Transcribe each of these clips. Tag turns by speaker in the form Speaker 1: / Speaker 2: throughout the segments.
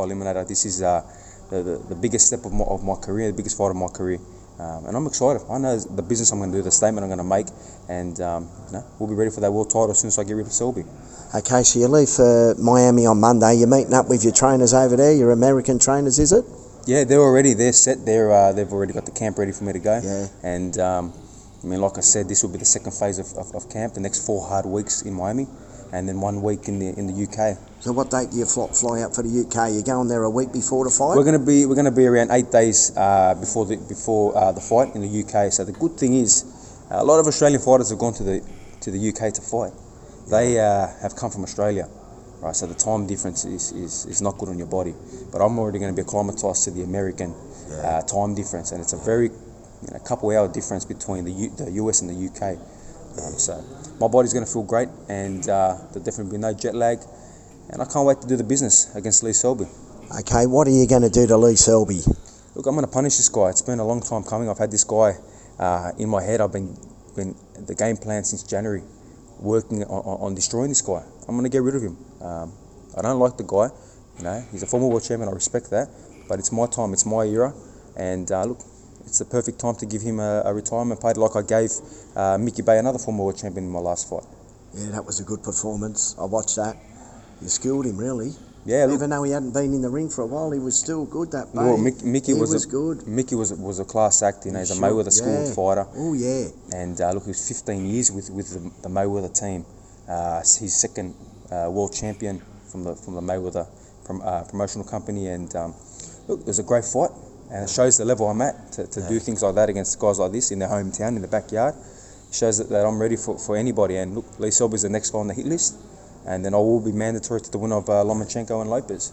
Speaker 1: Eliminator. This is uh, the, the, the biggest step of my, of my career, the biggest fight of my career. Um, and I'm excited. I know the business I'm going to do, the statement I'm going to make, and um, you know, we'll be ready for that world title as soon as I get rid of Selby.
Speaker 2: Okay, so you leave for Miami on Monday. You're meeting up with your trainers over there, your American trainers, is it?
Speaker 1: Yeah, they're already they're set. They're uh, they've already got the camp ready for me to go.
Speaker 2: Yeah.
Speaker 1: And um, I mean, like I said, this will be the second phase of, of, of camp. The next four hard weeks in Miami, and then one week in the in the UK.
Speaker 2: So what date do you fly, fly out for the UK? You're going there a week before the fight?
Speaker 1: We're gonna be we're gonna be around eight days uh, before the before uh, the fight in the UK. So the good thing is, a lot of Australian fighters have gone to the to the UK to fight. They uh, have come from Australia, right? So the time difference is, is, is not good on your body. But I'm already going to be acclimatized to the American uh, time difference, and it's a very you know, couple hour difference between the U, the US and the UK. Um, so my body's going to feel great, and uh, there'll definitely be no jet lag. And I can't wait to do the business against Lee Selby.
Speaker 2: Okay, what are you going to do to Lee Selby?
Speaker 1: Look, I'm going to punish this guy. It's been a long time coming. I've had this guy uh, in my head. I've been been the game plan since January, working on, on on destroying this guy. I'm going to get rid of him. Um, I don't like the guy. You know, he's a former world champion. I respect that, but it's my time. It's my era, and uh, look, it's the perfect time to give him a, a retirement party, like I gave uh, Mickey Bey, another former world champion, in my last fight.
Speaker 2: Yeah, that was a good performance. I watched that. You skilled him, really.
Speaker 1: Yeah, look,
Speaker 2: Even though he hadn't been in the ring for a while, he was still good that day.
Speaker 1: well, Mick, Mickey was,
Speaker 2: was
Speaker 1: a,
Speaker 2: good.
Speaker 1: Mickey was was a class act. You know, he's a
Speaker 2: Sure,
Speaker 1: Mayweather schooled
Speaker 2: yeah.
Speaker 1: fighter.
Speaker 2: Oh, yeah.
Speaker 1: and uh, look, he was 15 years with, with the, the Mayweather team. Uh, he's second uh, world champion from the from the Mayweather prom, uh, promotional company, and um, look, it was a great fight, and it shows the level I'm at to, to do things like that against guys like this in their hometown, in the backyard. It shows that, that I'm ready for, for anybody. And look, Lee Selby's the next guy on the hit list, and then I will be mandatory to the winner of uh, Lomachenko and Lopez.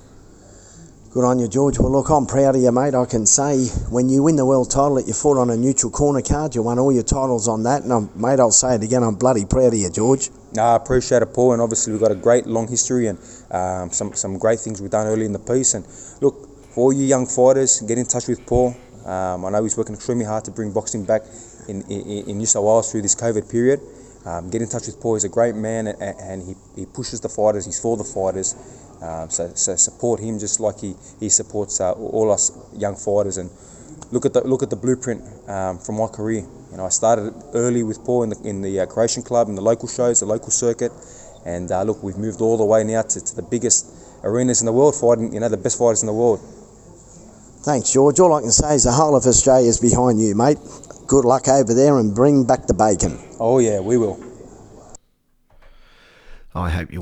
Speaker 2: Good on you, George. Well, look, I'm proud of you, mate. I can say when you win the world title that you fought on a neutral corner card, you won all your titles on that. And, I'm, mate, I'll say it again, I'm bloody proud of you, George.
Speaker 1: No, I appreciate it, Paul, and obviously we've got a great long history and um, some some great things we've done early in the piece. And look, for all you young fighters, get in touch with Paul. Um, I know he's working extremely hard to bring boxing back in, in, in New South Wales through this COVID period. Um, get in touch with Paul. He's a great man, and, and he, he pushes the fighters. He's for the fighters. Um, so, so support him just like he he supports uh, all us young fighters. And look at the look at the blueprint um, from my career. You know, I started early with Paul in the in the uh, Croatian club, in the local shows, the local circuit, and uh, look, we've moved all the way now to, to the biggest arenas in the world, fighting you know the best fighters in the world.
Speaker 2: Thanks, George. All I can say is the whole of Australia's behind you, mate. Good luck over there and bring back the bacon.
Speaker 1: Oh yeah, we will.
Speaker 3: I hope you